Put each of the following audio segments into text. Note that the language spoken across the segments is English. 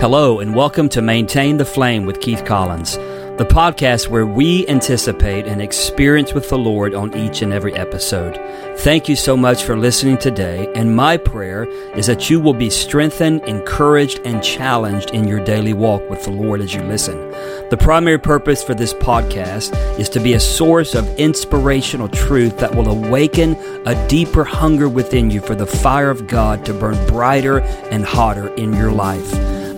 Hello, and welcome to Maintain the Flame with Keith Collins, the podcast where we anticipate an experience with the Lord on each and every episode. Thank you so much for listening today, and my prayer is that you will be strengthened, encouraged, and challenged in your daily walk with the Lord as you listen. The primary purpose for this podcast is to be a source of inspirational truth that will awaken a deeper hunger within you for the fire of God to burn brighter and hotter in your life.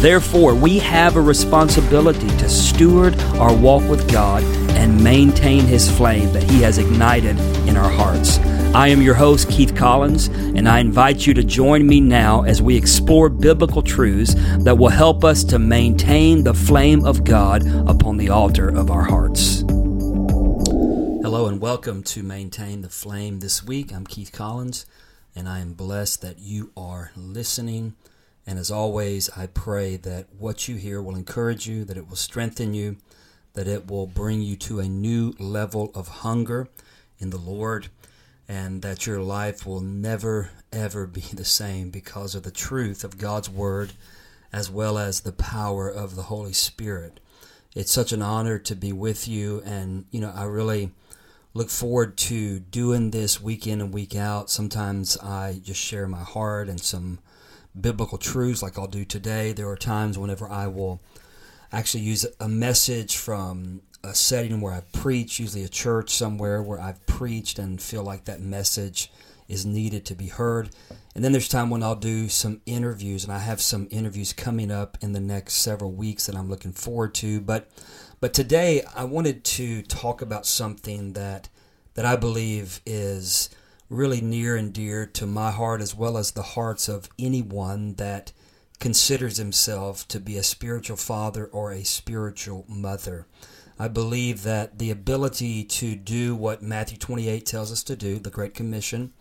Therefore, we have a responsibility to steward our walk with God and maintain his flame that he has ignited in our hearts. I am your host, Keith Collins, and I invite you to join me now as we explore biblical truths that will help us to maintain the flame of God upon the altar of our hearts. Hello, and welcome to Maintain the Flame this week. I'm Keith Collins, and I am blessed that you are listening. And as always, I pray that what you hear will encourage you, that it will strengthen you, that it will bring you to a new level of hunger in the Lord and that your life will never, ever be the same because of the truth of God's Word as well as the power of the Holy Spirit. It's such an honor to be with you, and you know, I really look forward to doing this week in and week out. Sometimes I just share my heart and some biblical truths, like I'll do today. There are times whenever I will actually use a message from a setting where I preach, usually a church somewhere where I've preached and feel like that message is needed to be heard. And then there's time when I'll do some interviews, and I have some interviews coming up in the next several weeks that I'm looking forward to. But but today I wanted to talk about something that that I believe is really near and dear to my heart as well as the hearts of anyone that considers himself to be a spiritual father or a spiritual mother. I believe that the ability to do what Matthew 28 tells us to do, the Great Commission,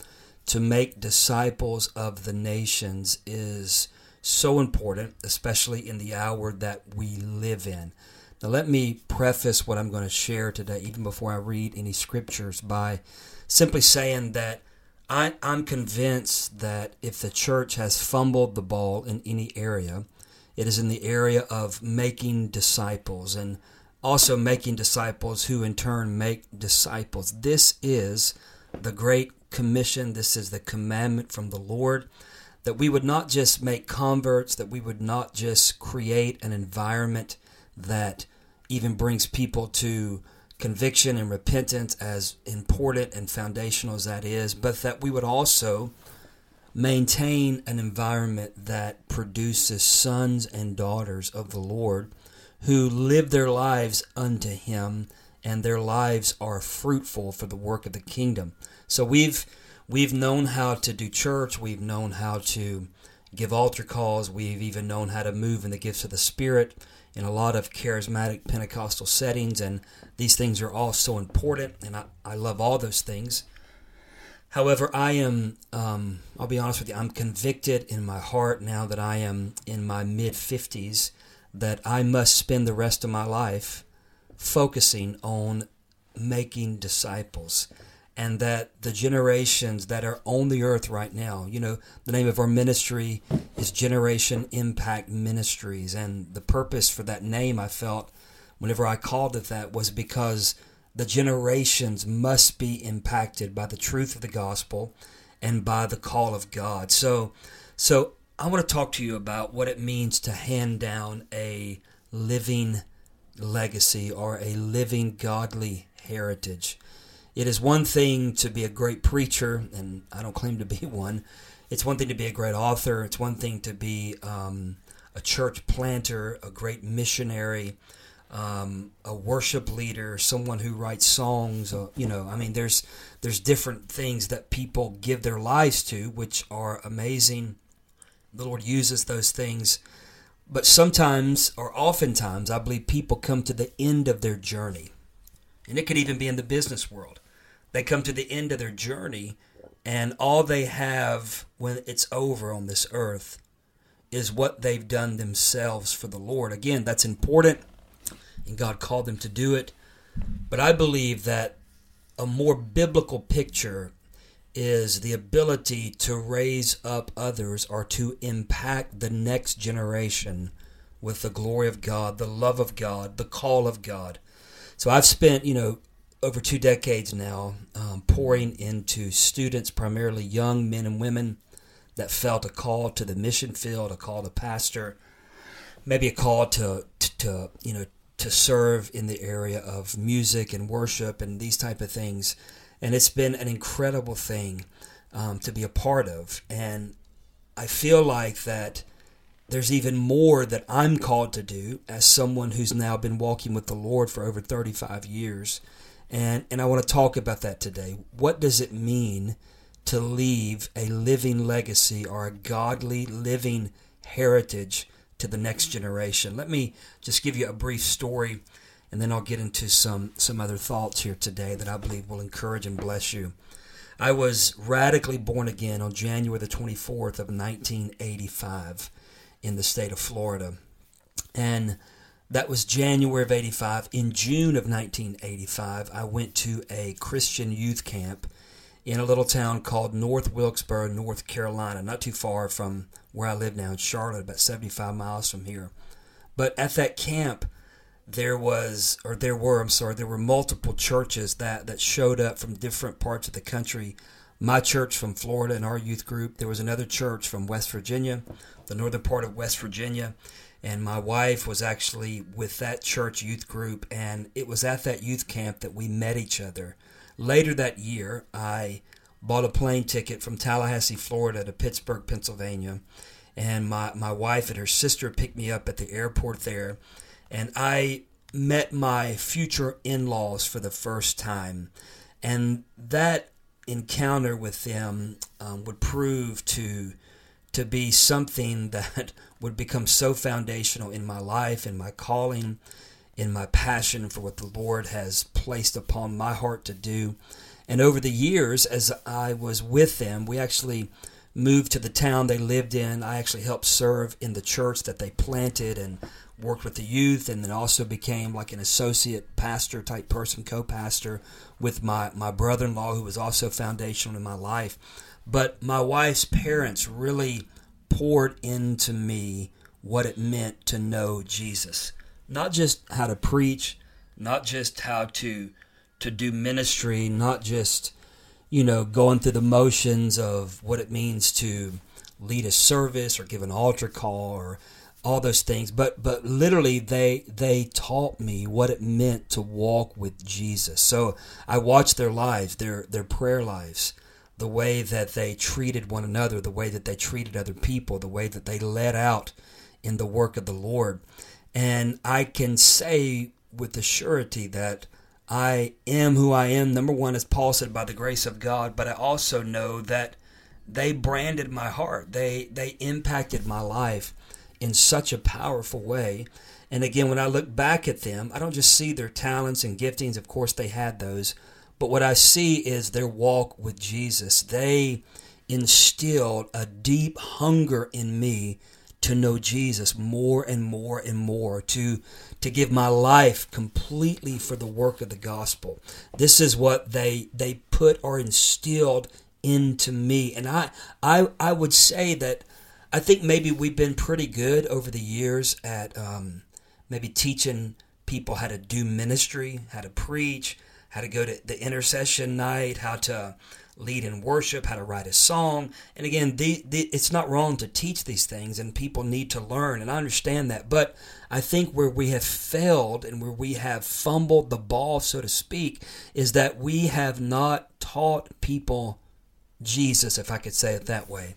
to make disciples of the nations is so important, especially in the hour that we live in. Now, let me preface what I'm going to share today, even before I read any scriptures, by simply saying that I, am convinced that if the church has fumbled the ball in any area, it is in the area of making disciples. And also making disciples who in turn make disciples. This is the Great Commission. This is the commandment from the Lord that we would not just make converts, that we would not just create an environment that even brings people to conviction and repentance, as important and foundational as that is, but that we would also maintain an environment that produces sons and daughters of the Lord who live their lives unto him and their lives are fruitful for the work of the kingdom. So we've we've known how to do church, we've known how to give altar calls, we've even known how to move in the gifts of the spirit in a lot of charismatic Pentecostal settings and these things are all so important and I, I love all those things. However, I am, um, I'll be honest with you, I'm convicted in my heart now that I am in my mid 50s that I must spend the rest of my life focusing on making disciples and that the generations that are on the earth right now, you know, the name of our ministry is Generation Impact Ministries. And the purpose for that name I felt whenever I called it that was because the generations must be impacted by the truth of the gospel and by the call of God. So, so I want to talk to you about what it means to hand down a living legacy or a living godly heritage. It is one thing to be a great preacher, and I don't claim to be one. It's one thing to be a great author. It's one thing to be um, a church planter, a great missionary, um, a worship leader, someone who writes songs. Uh, you know, I mean, there's there's different things that people give their lives to, which are amazing the Lord uses those things. But sometimes, or oftentimes, I believe people come to the end of their journey. And it could even be in the business world. They come to the end of their journey and all they have when it's over on this earth is what they've done themselves for the Lord. Again, that's important, and God called them to do it. But I believe that a more biblical picture is the ability to raise up others or to impact the next generation with the glory of God, the love of God, the call of God. So I've spent, you know, over two decades now um, pouring into students, primarily young men and women that felt a call to the mission field, a call to pastor, maybe a call to, to, to you know, to serve in the area of music and worship and these type of things. And it's been an incredible thing um, to be a part of. And I feel like that there's even more that I'm called to do as someone who's now been walking with the Lord for over 35 years. And, and I want to talk about that today. What does it mean to leave a living legacy or a godly living heritage to the next generation? Let me just give you a brief story and then I'll get into some, some other thoughts here today that I believe will encourage and bless you. I was radically born again on January the 24th of 1985 in the state of Florida. And that was January of 85. In June of 1985, I went to a Christian youth camp in a little town called North Wilkesboro, North Carolina, not too far from where I live now in Charlotte, about 75 miles from here. But at that camp, there was, or there were, I'm sorry, there were multiple churches that, that showed up from different parts of the country. My church from Florida and our youth group. There was another church from West Virginia, the northern part of West Virginia. And my wife was actually with that church youth group. And it was at that youth camp that we met each other. Later that year, I bought a plane ticket from Tallahassee, Florida to Pittsburgh, Pennsylvania. And my, my wife and her sister picked me up at the airport there and I met my future in laws for the first time. And that encounter with them um, would prove to to be something that would become so foundational in my life, in my calling, in my passion for what the Lord has placed upon my heart to do. And over the years, as I was with them, we actually moved to the town they lived in. I actually helped serve in the church that they planted and worked with the youth and then also became like an associate pastor type person, co pastor with my, my brother in law, who was also foundational in my life. But my wife's parents really poured into me what it meant to know Jesus. Not just how to preach, not just how to to do ministry, not just, you know, going through the motions of what it means to lead a service or give an altar call or all those things but but literally they they taught me what it meant to walk with Jesus so I watched their lives their their prayer lives the way that they treated one another the way that they treated other people the way that they led out in the work of the Lord and I can say with the surety that I am who I am number 1 as Paul said by the grace of God but I also know that they branded my heart they they impacted my life in such a powerful way. And again, when I look back at them, I don't just see their talents and giftings. Of course, they had those. But what I see is their walk with Jesus. They instilled a deep hunger in me to know Jesus more and more and more, to, to give my life completely for the work of the gospel. This is what they, they put or instilled into me. And I, I, I would say that I think maybe we've been pretty good over the years at um, maybe teaching people how to do ministry, how to preach, how to go to the intercession night, how to lead in worship, how to write a song. And again, the, the, it's not wrong to teach these things, and people need to learn, and I understand that. But I think where we have failed and where we have fumbled the ball, so to speak, is that we have not taught people Jesus, if I could say it that way.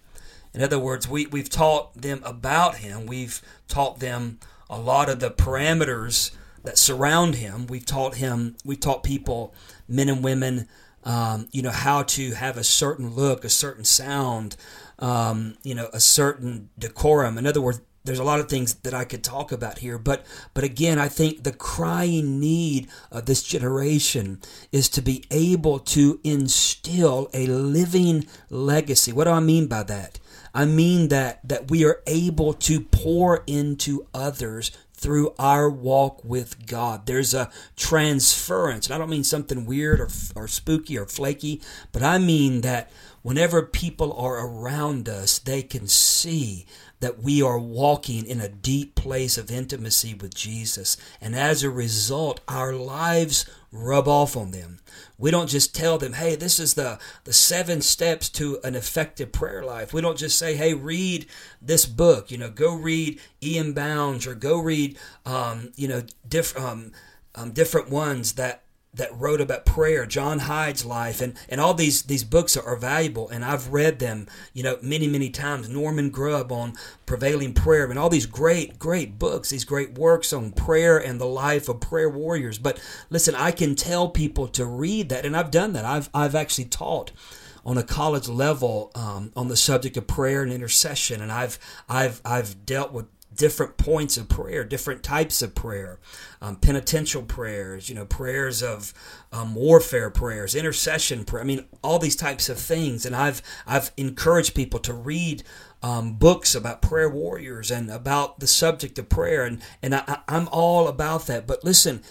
In other words, we, we've taught them about him. We've taught them a lot of the parameters that surround him. We've taught him, we've taught people, men and women, um, you know, how to have a certain look, a certain sound, um, you know, a certain decorum. In other words, there's a lot of things that I could talk about here, but but again, I think the crying need of this generation is to be able to instill a living legacy. What do I mean by that? I mean that that we are able to pour into others through our walk with God. There's a transference. And I don't mean something weird or, or spooky or flaky, but I mean that whenever people are around us, they can see that we are walking in a deep place of intimacy with Jesus. And as a result, our lives rub off on them. We don't just tell them, hey, this is the, the seven steps to an effective prayer life. We don't just say, hey, read this book, you know, go read E.M. Bounds or go read, um, you know, diff, um, um, different ones that that wrote about prayer, John Hyde's life, and, and all these, these books are, are, valuable, and I've read them, you know, many, many times. Norman Grubb on prevailing prayer, and all these great, great books, these great works on prayer and the life of prayer warriors. But listen, I can tell people to read that, and I've done that. I've, I've actually taught on a college level um, on the subject of prayer and intercession, and I've, I've, I've dealt with different points of prayer, different types of prayer, um, penitential prayers, you know, prayers of um, warfare prayers, intercession prayer. I mean, all these types of things. And I've I've encouraged people to read um, books about prayer warriors and about the subject of prayer, and and I, I'm all about that. But listen,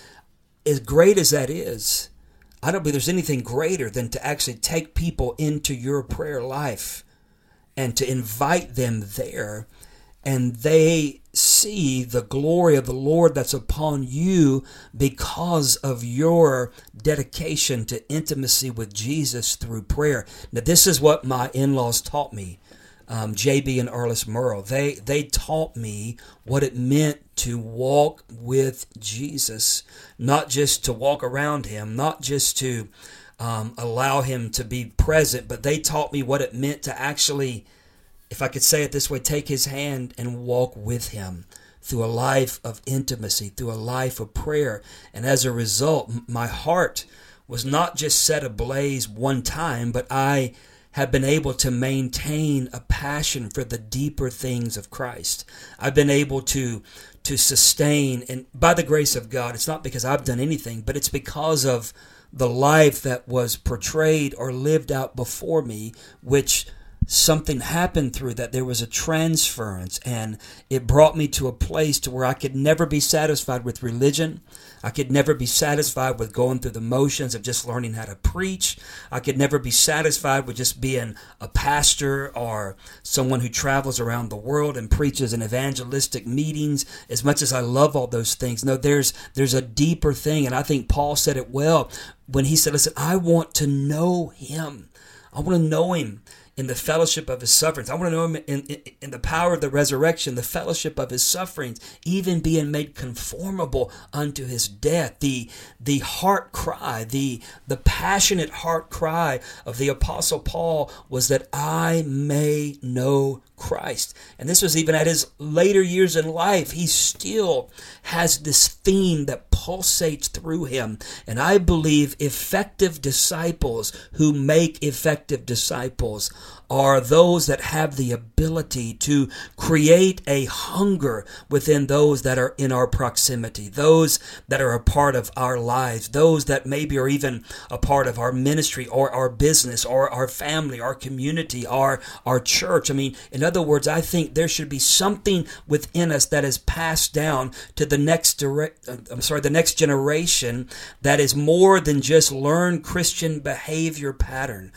as great as that is, I don't believe there's anything greater than to actually take people into your prayer life and to invite them there and they see the glory of the Lord that's upon you because of your dedication to intimacy with Jesus through prayer. Now, this is what my in laws taught me. Um, JB and Arliss Merle. They they taught me what it meant to walk with Jesus, not just to walk around Him, not just to um, allow Him to be present, but they taught me what it meant to actually if I could say it this way, take his hand and walk with him through a life of intimacy, through a life of prayer. And as a result, my heart was not just set ablaze one time, but I have been able to maintain a passion for the deeper things of Christ. I've been able to to sustain and by the grace of God, it's not because I've done anything, but it's because of the life that was portrayed or lived out before me, which something happened through that there was a transference and it brought me to a place to where I could never be satisfied with religion. I could never be satisfied with going through the motions of just learning how to preach. I could never be satisfied with just being a pastor or someone who travels around the world and preaches in evangelistic meetings as much as I love all those things. No, there's there's a deeper thing and I think Paul said it well when he said, "Listen, I want to know him. I want to know him." In the fellowship of his sufferings. I want to know him in, in, in, the power of the resurrection, the fellowship of his sufferings, even being made conformable unto his death. The, the heart cry, the, the passionate heart cry of the Apostle Paul was that I may know Christ. And this was even at his later years in life. He still has this theme that pulsates through him. And I believe effective disciples who make effective disciples are those that have the ability to create a hunger within those that are in our proximity, those that are a part of our lives, those that maybe are even a part of our ministry or our business or our family, our community, our, our church. I mean, in other words, I think there should be something within us that is passed down to the next direct, uh, I'm sorry, the next generation that is more than just learn Christian behavior pattern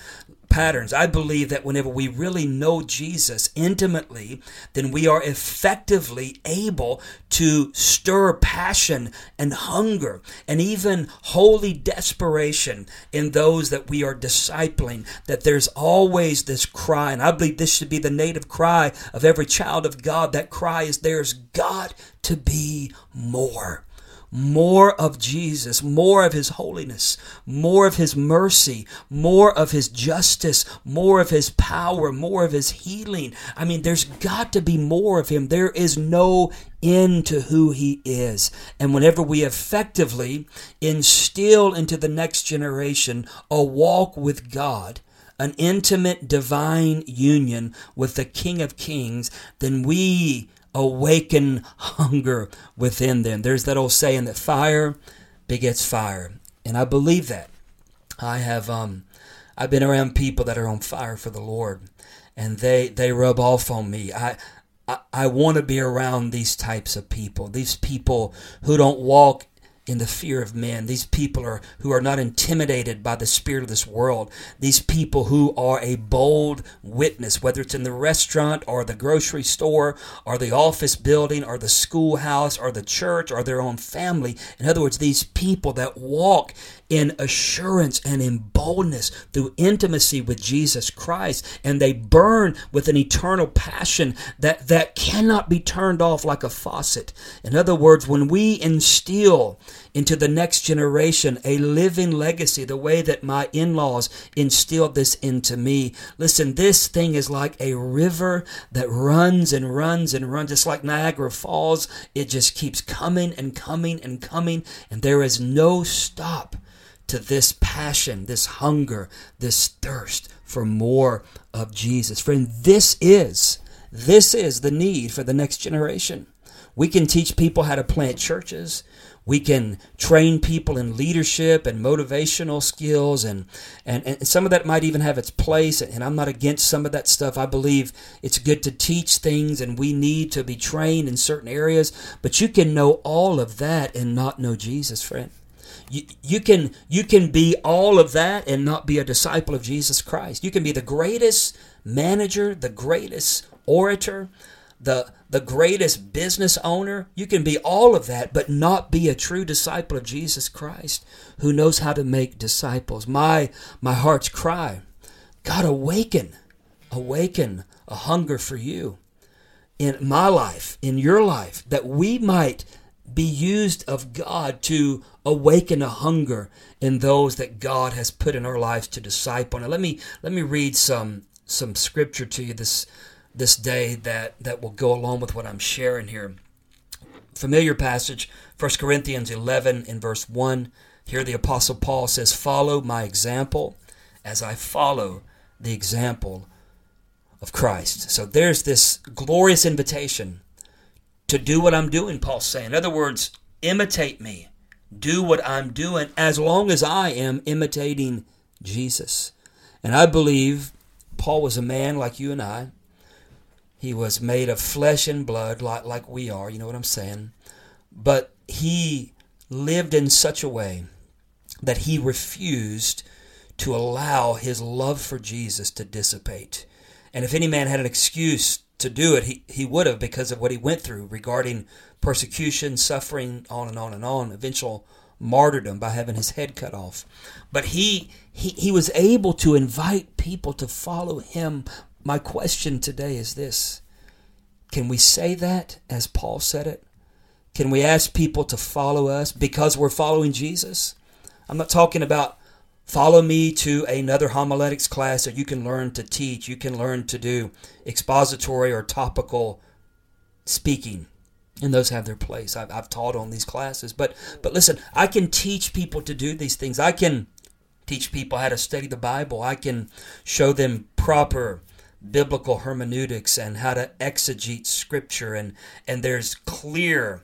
patterns. I believe that whenever we really know Jesus intimately, then we are effectively able to stir passion and hunger and even holy desperation in those that we are discipling. That there's always this cry, and I believe this should be the native cry of every child of God. That cry is there's got to be more more of Jesus, more of His holiness, more of His mercy, more of His justice, more of His power, more of His healing. I mean, there's got to be more of Him. There is no end to who He is. And whenever we effectively instill into the next generation a walk with God, an intimate divine union with the King of Kings, then we awaken hunger within them. There's that old saying that fire begets fire, and I believe that. I have um, I've been around people that are on fire for the Lord, and they they rub off on me. I I, I want to be around these types of people. These people who don't walk in the fear of men. These people are who are not intimidated by the spirit of this world. These people who are a bold witness, whether it's in the restaurant or the grocery store or the office building or the schoolhouse or the church or their own family. In other words, these people that walk in assurance and in boldness through intimacy with Jesus Christ and they burn with an eternal passion that that cannot be turned off like a faucet. In other words, when we instill into the next generation a living legacy, the way that my in laws instilled this into me. Listen, this thing is like a river that runs and runs and runs. It's like Niagara Falls. It just keeps coming and coming and coming, and there is no stop to this passion, this hunger, this thirst for more of Jesus. Friend, this is this is the need for the next generation. We can teach people how to plant churches. We can train people in leadership and motivational skills, and, and, and some of that might even have its place. And I'm not against some of that stuff. I believe it's good to teach things, and we need to be trained in certain areas. But you can know all of that and not know Jesus, friend. You, you can you can be all of that and not be a disciple of Jesus Christ. You can be the greatest manager, the greatest orator, the the greatest business owner. You can be all of that, but not be a true disciple of Jesus Christ who knows how to make disciples. My my heart's cry. God awaken, awaken a hunger for you in my life, in your life, that we might be used of God to awaken a hunger in those that God has put in our lives to disciple. Now let me let me read some some scripture to you this this day that, that will go along with what I'm sharing here. Familiar passage, 1 Corinthians 11 in verse 1. Here the Apostle Paul says, Follow my example as I follow the example of Christ. So there's this glorious invitation to do what I'm doing, Paul's saying. In other words, imitate me. Do what I'm doing as long as I am imitating Jesus. And I believe Paul was a man like you and I. He was made of flesh and blood, like, like we are, you know what I'm saying? But he lived in such a way that he refused to allow his love for Jesus to dissipate. And if any man had an excuse to do it, he, he would have because of what he went through regarding persecution, suffering, on and on and on, eventual martyrdom by having his head cut off. But he, he, he was able to invite people to follow him my question today is this Can we say that as Paul said it? Can we ask people to follow us because we're following Jesus? I'm not talking about follow me to another homiletics class that you can learn to teach, you can learn to do expository or topical speaking. And those have their place. I've, I've taught on these classes. But but listen, I can teach people to do these things. I can teach people how to study the Bible. I can show them proper biblical hermeneutics and how to exegete scripture and and there's clear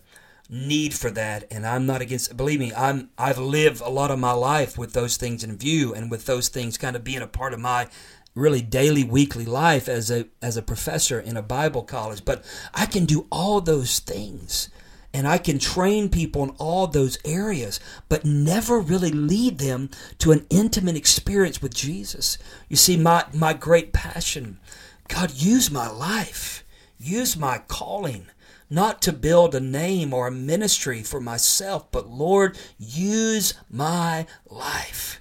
need for that and I'm not against believe me I'm I've lived a lot of my life with those things in view and with those things kind of being a part of my really daily weekly life as a as a professor in a Bible college. But I can do all those things and I can train people in all those areas, but never really lead them to an intimate experience with Jesus. You see, my, my great passion God, use my life, use my calling, not to build a name or a ministry for myself, but Lord, use my life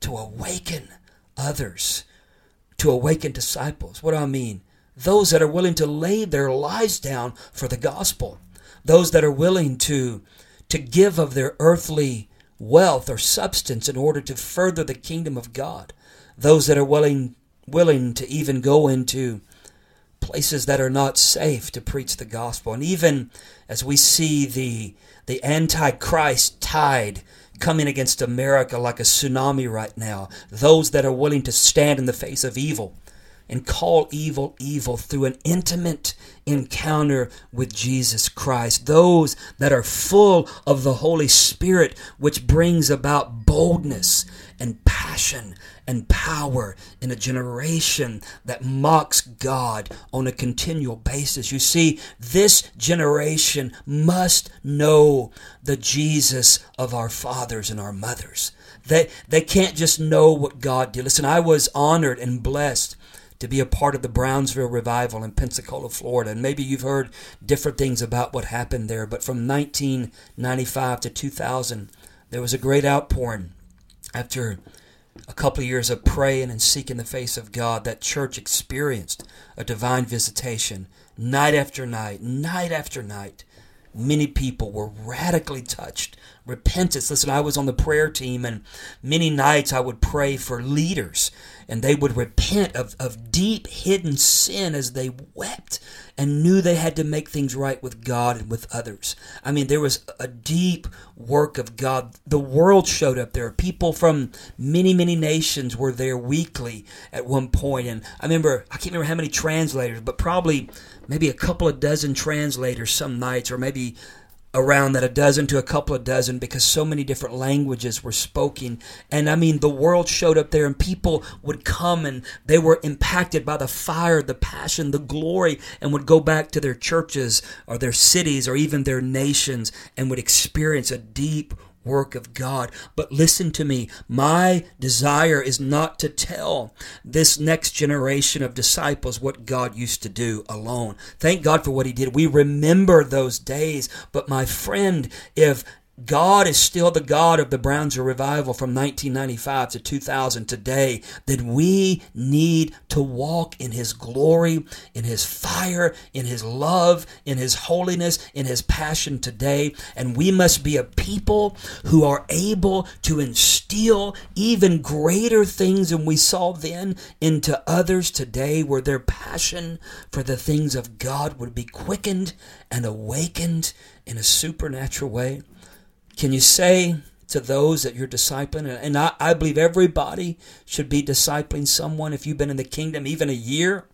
to awaken others, to awaken disciples. What do I mean? Those that are willing to lay their lives down for the gospel those that are willing to to give of their earthly wealth or substance in order to further the kingdom of God. Those that are willing willing to even go into places that are not safe to preach the gospel. And even as we see the the antichrist tide coming against America like a tsunami right now, those that are willing to stand in the face of evil and call evil evil through an intimate encounter with Jesus Christ. Those that are full of the Holy Spirit, which brings about boldness and passion and power in a generation that mocks God on a continual basis. You see, this generation must know the Jesus of our fathers and our mothers. They, they can't just know what God did. Listen, I was honored and blessed to be a part of the Brownsville revival in Pensacola, Florida. And maybe you've heard different things about what happened there, but from 1995 to 2000, there was a great outpouring after a couple of years of praying and seeking the face of God, that church experienced a divine visitation night after night, night after night. Many people were radically touched. Repentance. Listen, I was on the prayer team, and many nights I would pray for leaders, and they would repent of, of deep hidden sin as they wept and knew they had to make things right with God and with others. I mean, there was a deep work of God. The world showed up there. People from many, many nations were there weekly at one point. And I remember, I can't remember how many translators, but probably maybe a couple of dozen translators some nights, or maybe around that a dozen to a couple of dozen because so many different languages were spoken. And i mean the world showed up there and people would come and they were impacted by the fire the passion the glory and would go back to their churches or their cities or even their nations and would experience a deep work of God. But listen to me. My desire is not to tell this next generation of disciples what God used to do alone. Thank God for what He did. We remember those days. But my friend, if God is still the God of the Brownsville revival from 1995 to 2000 today, then we need to walk in His glory, in His fire, in His love, in His holiness, in His passion today. And we must be a people who are able to instill even greater things than we saw then into others today, where their passion for the things of God would be quickened and awakened in a supernatural way. Can you say to those that you're discipling, and I, I believe everybody should be discipling someone if you've been in the kingdom even a year?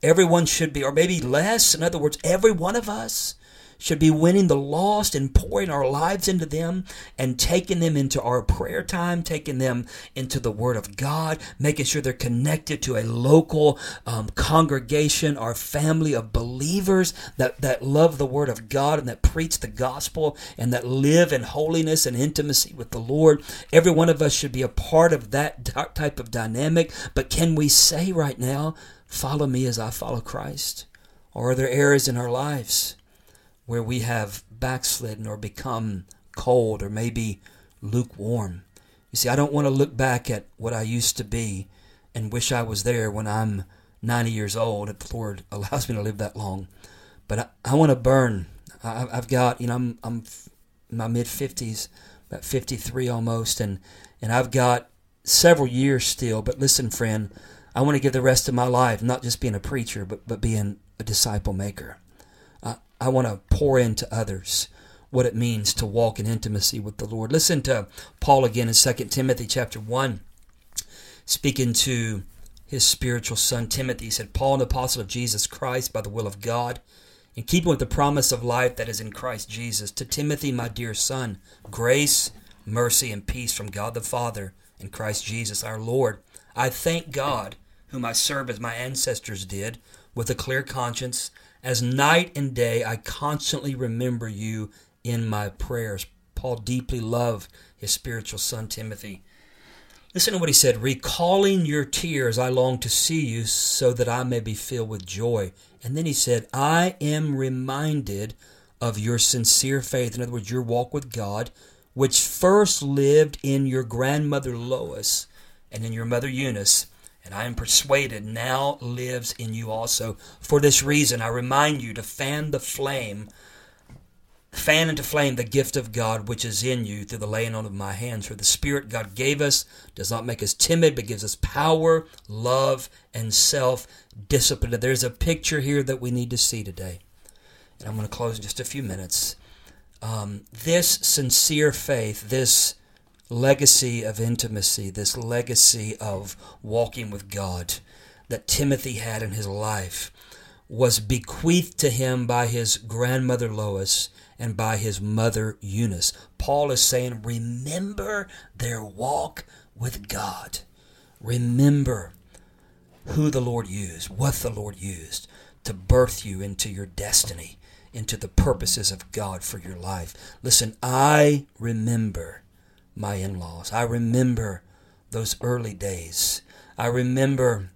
Everyone should be, or maybe less. In other words, every one of us should be winning the lost and pouring our lives into them and taking them into our prayer time, taking them into the Word of God, making sure they're connected to a local um, congregation or family of believers that, that love the Word of God and that preach the gospel and that live in holiness and intimacy with the Lord. Every one of us should be a part of that type of dynamic. But can we say right now, follow me as I follow Christ? Or are there areas in our lives where we have backslidden or become cold or maybe lukewarm. You see, I don't want to look back at what I used to be and wish I was there when I'm 90 years old, if the Lord allows me to live that long. But I, I want to burn. I, have got, you know, I'm, I'm my mid 50s, about 53 almost, and, and I've got several years still. But listen, friend, I want to give the rest of my life not just being a preacher, but, but being a disciple maker. I want to pour into others what it means to walk in intimacy with the Lord. Listen to Paul again in 2 Timothy chapter 1, speaking to his spiritual son Timothy. He said, Paul, an apostle of Jesus Christ by the will of God, in keeping with the promise of life that is in Christ Jesus, to Timothy, my dear son, grace, mercy, and peace from God the Father and Christ Jesus our Lord. I thank God, whom I serve as my ancestors did, with a clear conscience as night and day, I constantly remember you in my prayers. Paul deeply loved his spiritual son Timothy. Listen to what he said Recalling your tears, I long to see you so that I may be filled with joy. And then he said, I am reminded of your sincere faith. In other words, your walk with God, which first lived in your grandmother Lois and in your mother Eunice and I am persuaded now lives in you also. For this reason, I remind you to fan the flame, fan into flame the gift of God which is in you through the laying on of my hands. For the Spirit God gave us does not make us timid, but gives us power, love, and self discipline. There's a picture here that we need to see today. And I'm going to close in just a few minutes. Um, this sincere faith, this legacy of intimacy, this legacy of walking with God. that Timothy had in his life was bequeathed to him by his grandmother Lois and by his mother Eunice. Paul is saying, remember their walk with God. Remember who the Lord used, what the Lord used to birth you into your destiny, into the purposes of God for your life. Listen, I remember my in laws. I remember those early days. I remember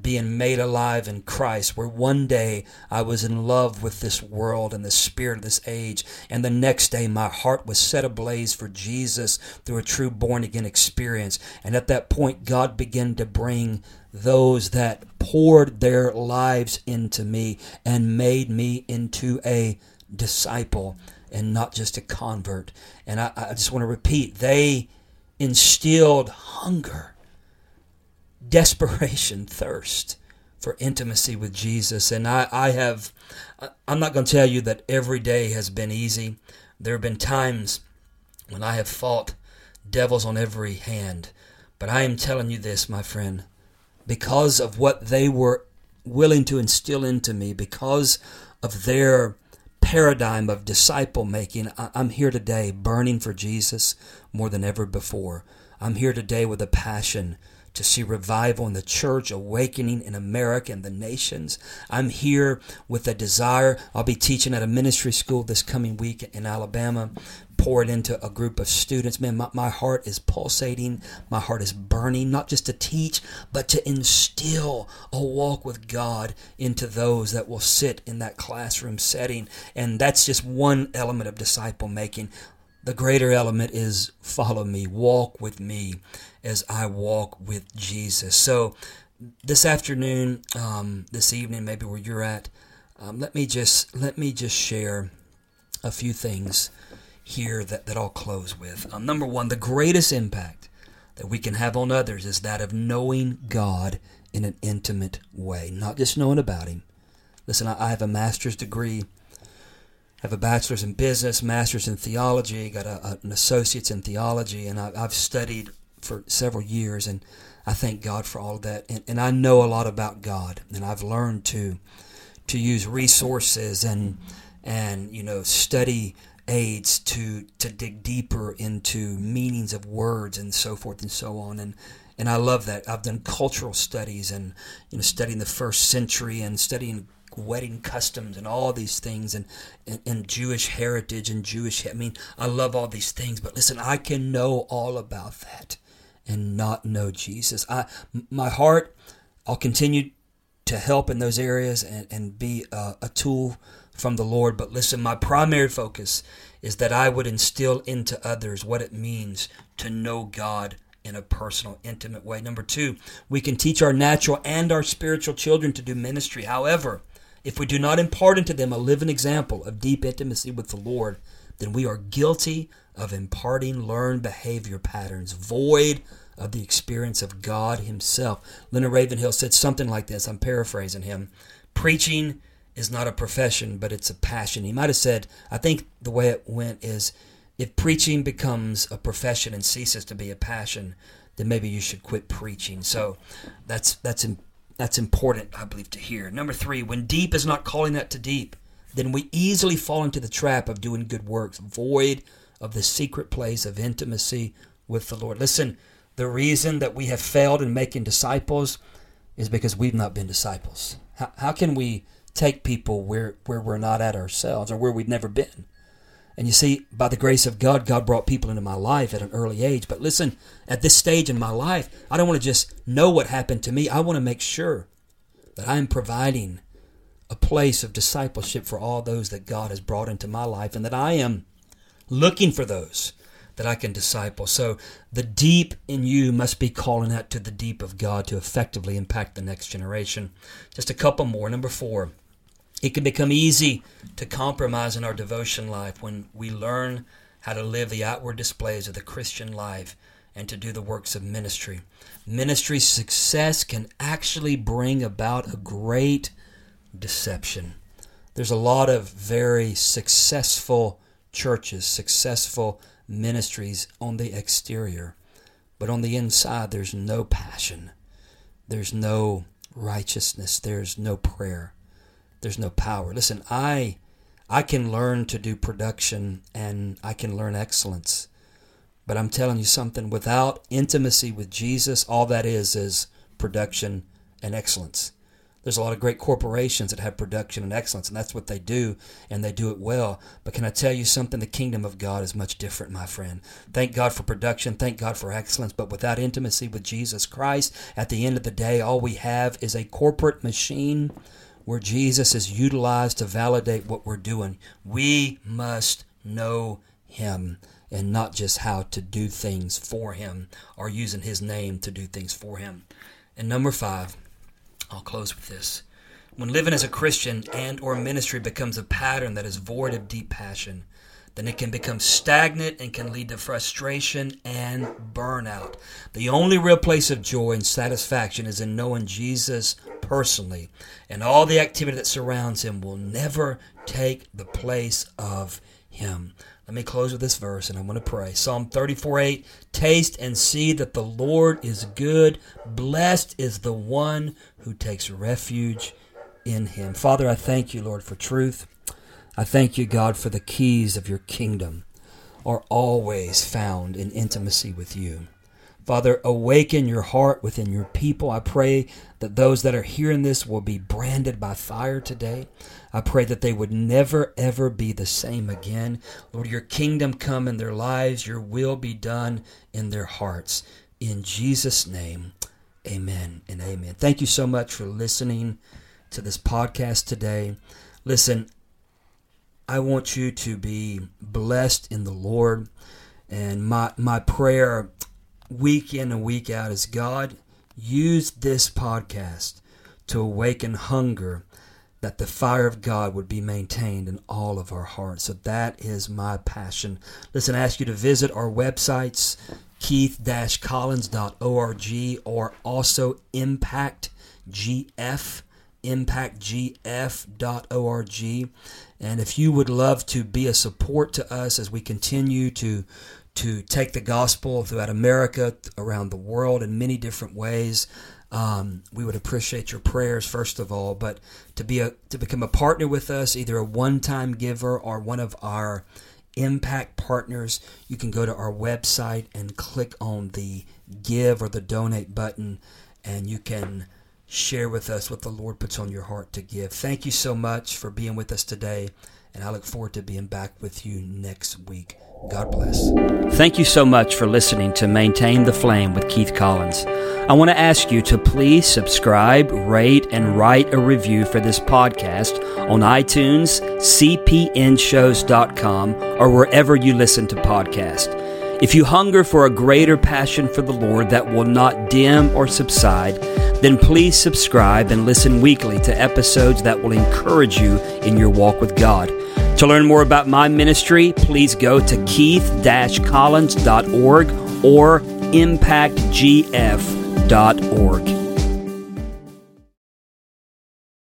being made alive in Christ, where one day I was in love with this world and the spirit of this age, and the next day my heart was set ablaze for Jesus through a true born again experience. And at that point, God began to bring those that poured their lives into me and made me into a disciple and not just a convert. And I, I just want to repeat, they instilled hunger desperation, thirst for intimacy with Jesus. And I, I have, I'm not going to tell you that every day has been easy. There have been times when I have fought devils on every hand. But I am telling you this, my friend, because of what they were willing to instill into me, because of their paradigm of disciple making, I'm here today burning for Jesus more than ever before. I'm here today with a passion to see revival in the church, awakening in America and the nations. I'm here with a desire. I'll be teaching at a ministry school this coming week in Alabama, pour it into a group of students. Man, my, my heart is pulsating. My heart is burning, not just to teach, but to instill a walk with God into those that will sit in that classroom setting. And that's just one element of disciple making. The greater element is follow me, walk with me as I walk with Jesus. So, this afternoon, um, this evening, maybe where you're at, um, let me just let me just share a few things here that, that I'll close with. Um, number one, the greatest impact that we can have on others is that of knowing God in an intimate way, not just knowing about Him. Listen, I, I have a master's degree have a bachelor's in business, master's in theology, got a, a, an associate's in theology, and I, have studied for several years, and I thank God for all of that. And, and I know a lot about God, and I've learned to to use resources and and you know study aids to to dig deeper into meanings of words and so forth and so on. And and I love that. I've done cultural studies and you know studying the first century and studying wedding customs and all these things and, and, and, Jewish heritage and Jewish I mean I love all these things but listen I can know all about that and not know Jesus. I my heart I'll continue to help in those areas and, and be a, a tool from the Lord but listen my primary focus is that I would instill into others what it means to know God in a personal, intimate way. Number two, we can teach our natural and our spiritual children to do ministry. However, if we do not impart into them a living example of deep intimacy with the Lord, then we are guilty of imparting learned behavior patterns, void of the experience of God Himself. Leonard Ravenhill said something like this. I'm paraphrasing him. Preaching is not a profession, but it's a passion. He might have said, I think the way it went is if preaching becomes a profession and ceases to be a passion, then maybe you should quit preaching. So that's that's that's important, I believe, to hear. Number three, when deep is not calling that to deep, then we easily fall into the trap of doing good works, void of the secret place of intimacy with the Lord. Listen, the reason that we have failed in making disciples is because we've not been disciples. How, how can we take people where, where we're not at ourselves or where we've never been? And you see, by the grace of God, God brought people into my life at an early age. But listen, at this stage in my life, I don't want to just know what happened to me. I want to make sure that I am providing a place of discipleship for all those that God has brought into my life and that I am looking for those that I can disciple. So the deep in you must be calling out to the deep of God to effectively impact the next generation. Just a couple more. Number four. It can become easy to compromise in our devotion life when we learn how to live the outward displays of the Christian life and to do the works of ministry. Ministry success can actually bring about a great deception. There's a lot of very successful churches, successful ministries on the exterior, but on the inside, there's no passion, there's no righteousness, there's no prayer. There's no power. Listen, I I can learn to do production and I can learn excellence. But I'm telling you something, without intimacy with Jesus, all that is is production and excellence. There's a lot of great corporations that have production and excellence, and that's what they do, and they do it well. But can I tell you something? The kingdom of God is much different, my friend. Thank God for production, thank God for excellence, but without intimacy with Jesus Christ, at the end of the day, all we have is a corporate machine where Jesus is utilized to validate what we're doing. We must know Him and not just how to do things for Him or using His name to do things for Him. And number five, I'll close with this. When living as a Christian and or ministry becomes a pattern that is void of deep passion, then it can become stagnant and can lead to frustration and burnout. The only real place of joy and satisfaction is in knowing Jesus personally, and all the activity that surrounds him will never take the place of him. Let me close with this verse and I'm going to pray. Psalm 34 8 Taste and see that the Lord is good. Blessed is the one who takes refuge in him. Father, I thank you, Lord, for truth. I thank you, God, for the keys of your kingdom are always found in intimacy with you. Father, awaken your heart within your people. I pray that those that are hearing this will be branded by fire today. I pray that they would never, ever be the same again. Lord, your kingdom come in their lives, your will be done in their hearts. In Jesus' name, amen and amen. Thank you so much for listening to this podcast today. Listen, I want you to be blessed in the Lord. And my, my prayer week in and week out is God, use this podcast to awaken hunger that the fire of God would be maintained in all of our hearts. So that is my passion. Listen, I ask you to visit our websites, keith-collins.org or also impactgf, impactgf.org. And if you would love to be a support to us as we continue to to take the gospel throughout America, around the world in many different ways. Um, we would appreciate your prayers first of all, but to be a to become a partner with us, either a one-time giver or one of our impact partners, you can go to our website and click on the give or the donate button, and you can share with us what the Lord puts on your heart to give. Thank you so much for being with us today, and I look forward to being back with you next week. God bless. Thank you so much for listening to Maintain the Flame with Keith Collins. I want to ask you to please subscribe, rate, and write a review for this podcast on iTunes, cpnshows.com, or wherever you listen to podcasts. If you hunger for a greater passion for the Lord that will not dim or subside, then please subscribe and listen weekly to episodes that will encourage you in your walk with God. To learn more about my ministry, please go to keith-collins.org or impactgf.org.